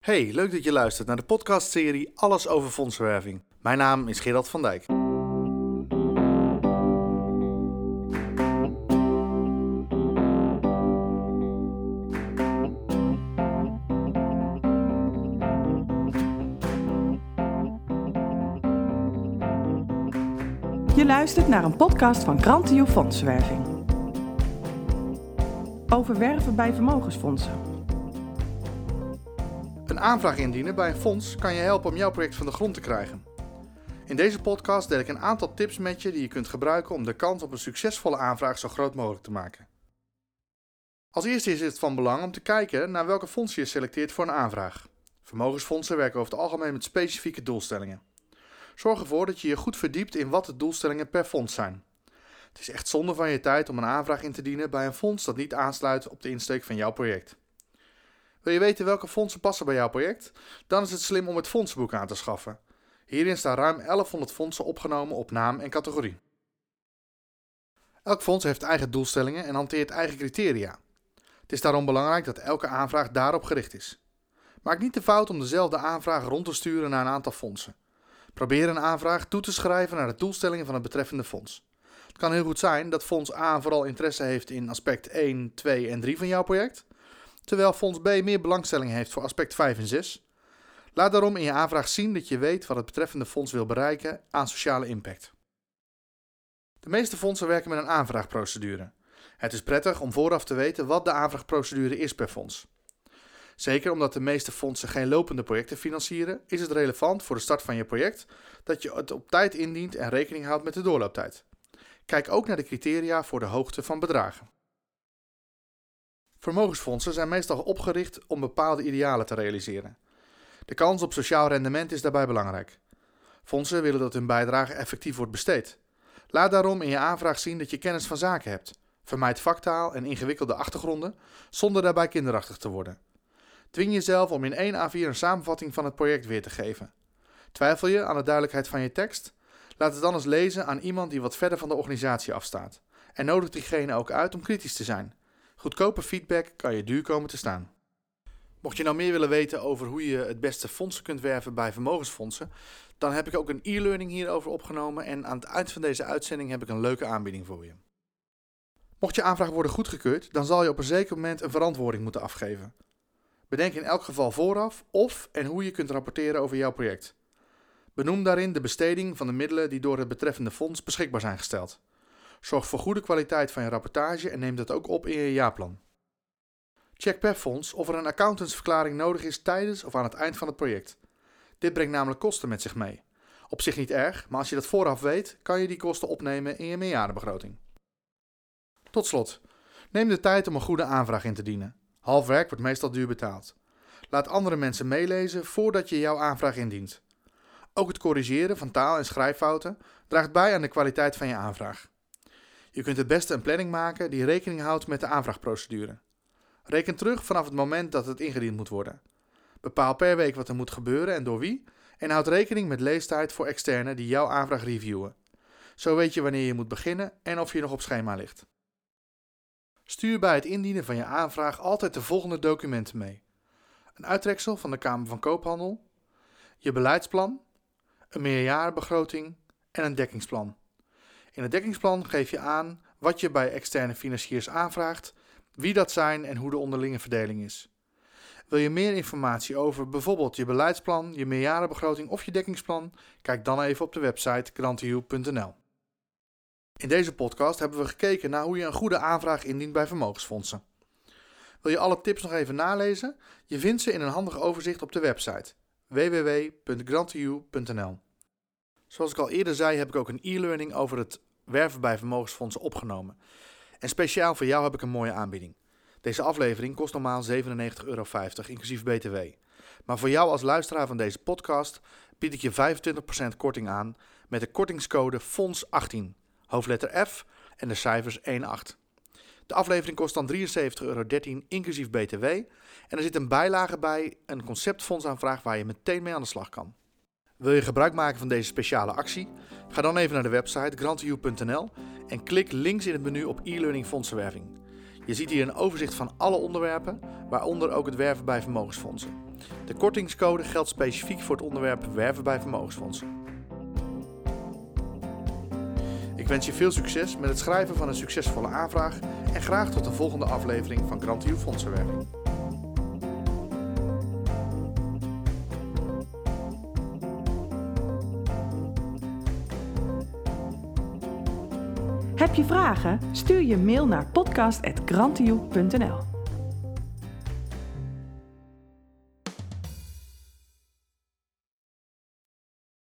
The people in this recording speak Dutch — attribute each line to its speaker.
Speaker 1: Hey, leuk dat je luistert naar de podcastserie Alles over fondsenwerving. Mijn naam is Gerald van Dijk.
Speaker 2: Je luistert naar een podcast van Grantio Fondsenwerving. Over werven bij vermogensfondsen.
Speaker 1: Een aanvraag indienen bij een fonds kan je helpen om jouw project van de grond te krijgen. In deze podcast deel ik een aantal tips met je die je kunt gebruiken om de kans op een succesvolle aanvraag zo groot mogelijk te maken. Als eerste is het van belang om te kijken naar welke fondsen je selecteert voor een aanvraag. Vermogensfondsen werken over het algemeen met specifieke doelstellingen. Zorg ervoor dat je je goed verdiept in wat de doelstellingen per fonds zijn. Het is echt zonde van je tijd om een aanvraag in te dienen bij een fonds dat niet aansluit op de insteek van jouw project. Wil je weten welke fondsen passen bij jouw project? Dan is het slim om het fondsenboek aan te schaffen. Hierin staan ruim 1100 fondsen opgenomen op naam en categorie. Elk fonds heeft eigen doelstellingen en hanteert eigen criteria. Het is daarom belangrijk dat elke aanvraag daarop gericht is. Maak niet de fout om dezelfde aanvraag rond te sturen naar een aantal fondsen. Probeer een aanvraag toe te schrijven naar de doelstellingen van het betreffende fonds. Het kan heel goed zijn dat fonds A vooral interesse heeft in aspect 1, 2 en 3 van jouw project, terwijl fonds B meer belangstelling heeft voor aspect 5 en 6. Laat daarom in je aanvraag zien dat je weet wat het betreffende fonds wil bereiken aan sociale impact. De meeste fondsen werken met een aanvraagprocedure. Het is prettig om vooraf te weten wat de aanvraagprocedure is per fonds. Zeker omdat de meeste fondsen geen lopende projecten financieren, is het relevant voor de start van je project dat je het op tijd indient en rekening houdt met de doorlooptijd. Kijk ook naar de criteria voor de hoogte van bedragen. Vermogensfondsen zijn meestal opgericht om bepaalde idealen te realiseren. De kans op sociaal rendement is daarbij belangrijk. Fondsen willen dat hun bijdrage effectief wordt besteed. Laat daarom in je aanvraag zien dat je kennis van zaken hebt. Vermijd vaktaal en ingewikkelde achtergronden zonder daarbij kinderachtig te worden. Dwing jezelf om in één A4 een samenvatting van het project weer te geven. Twijfel je aan de duidelijkheid van je tekst? Laat het dan eens lezen aan iemand die wat verder van de organisatie afstaat. En nodig diegene ook uit om kritisch te zijn. Goedkope feedback kan je duur komen te staan. Mocht je nou meer willen weten over hoe je het beste fondsen kunt werven bij vermogensfondsen, dan heb ik ook een e-learning hierover opgenomen en aan het eind van deze uitzending heb ik een leuke aanbieding voor je. Mocht je aanvraag worden goedgekeurd, dan zal je op een zeker moment een verantwoording moeten afgeven. Bedenk in elk geval vooraf of en hoe je kunt rapporteren over jouw project. Benoem daarin de besteding van de middelen die door het betreffende fonds beschikbaar zijn gesteld. Zorg voor goede kwaliteit van je rapportage en neem dat ook op in je jaarplan. Check per fonds of er een accountantsverklaring nodig is tijdens of aan het eind van het project. Dit brengt namelijk kosten met zich mee. Op zich niet erg, maar als je dat vooraf weet, kan je die kosten opnemen in je meerjarenbegroting. Tot slot, neem de tijd om een goede aanvraag in te dienen. Half werk wordt meestal duur betaald. Laat andere mensen meelezen voordat je jouw aanvraag indient. Ook het corrigeren van taal- en schrijffouten draagt bij aan de kwaliteit van je aanvraag. Je kunt het beste een planning maken die rekening houdt met de aanvraagprocedure. Reken terug vanaf het moment dat het ingediend moet worden. Bepaal per week wat er moet gebeuren en door wie, en houd rekening met leestijd voor externen die jouw aanvraag reviewen. Zo weet je wanneer je moet beginnen en of je nog op schema ligt. Stuur bij het indienen van je aanvraag altijd de volgende documenten mee: een uittreksel van de Kamer van Koophandel, je beleidsplan, een meerjarenbegroting en een dekkingsplan. In het dekkingsplan geef je aan wat je bij externe financiers aanvraagt, wie dat zijn en hoe de onderlinge verdeling is. Wil je meer informatie over bijvoorbeeld je beleidsplan, je meerjarenbegroting of je dekkingsplan? Kijk dan even op de website grantiu.nl. In deze podcast hebben we gekeken naar hoe je een goede aanvraag indient bij vermogensfondsen. Wil je alle tips nog even nalezen? Je vindt ze in een handig overzicht op de website www.grantiu.nl. Zoals ik al eerder zei, heb ik ook een e-learning over het werven bij vermogensfondsen opgenomen. En speciaal voor jou heb ik een mooie aanbieding. Deze aflevering kost normaal 97,50 euro, inclusief BTW. Maar voor jou als luisteraar van deze podcast bied ik je 25% korting aan met de kortingscode FONDS18, hoofdletter F en de cijfers 18. De aflevering kost dan 73,13 euro, inclusief BTW. En er zit een bijlage bij, een conceptfondsaanvraag waar je meteen mee aan de slag kan. Wil je gebruik maken van deze speciale actie? Ga dan even naar de website grantiu.nl en klik links in het menu op e-learning fondsenwerving. Je ziet hier een overzicht van alle onderwerpen, waaronder ook het werven bij vermogensfondsen. De kortingscode geldt specifiek voor het onderwerp werven bij vermogensfondsen. Ik wens je veel succes met het schrijven van een succesvolle aanvraag en graag tot de volgende aflevering van Grantio Fondsenwerving.
Speaker 2: Heb je vragen? Stuur je mail naar podcast.grantioe.nl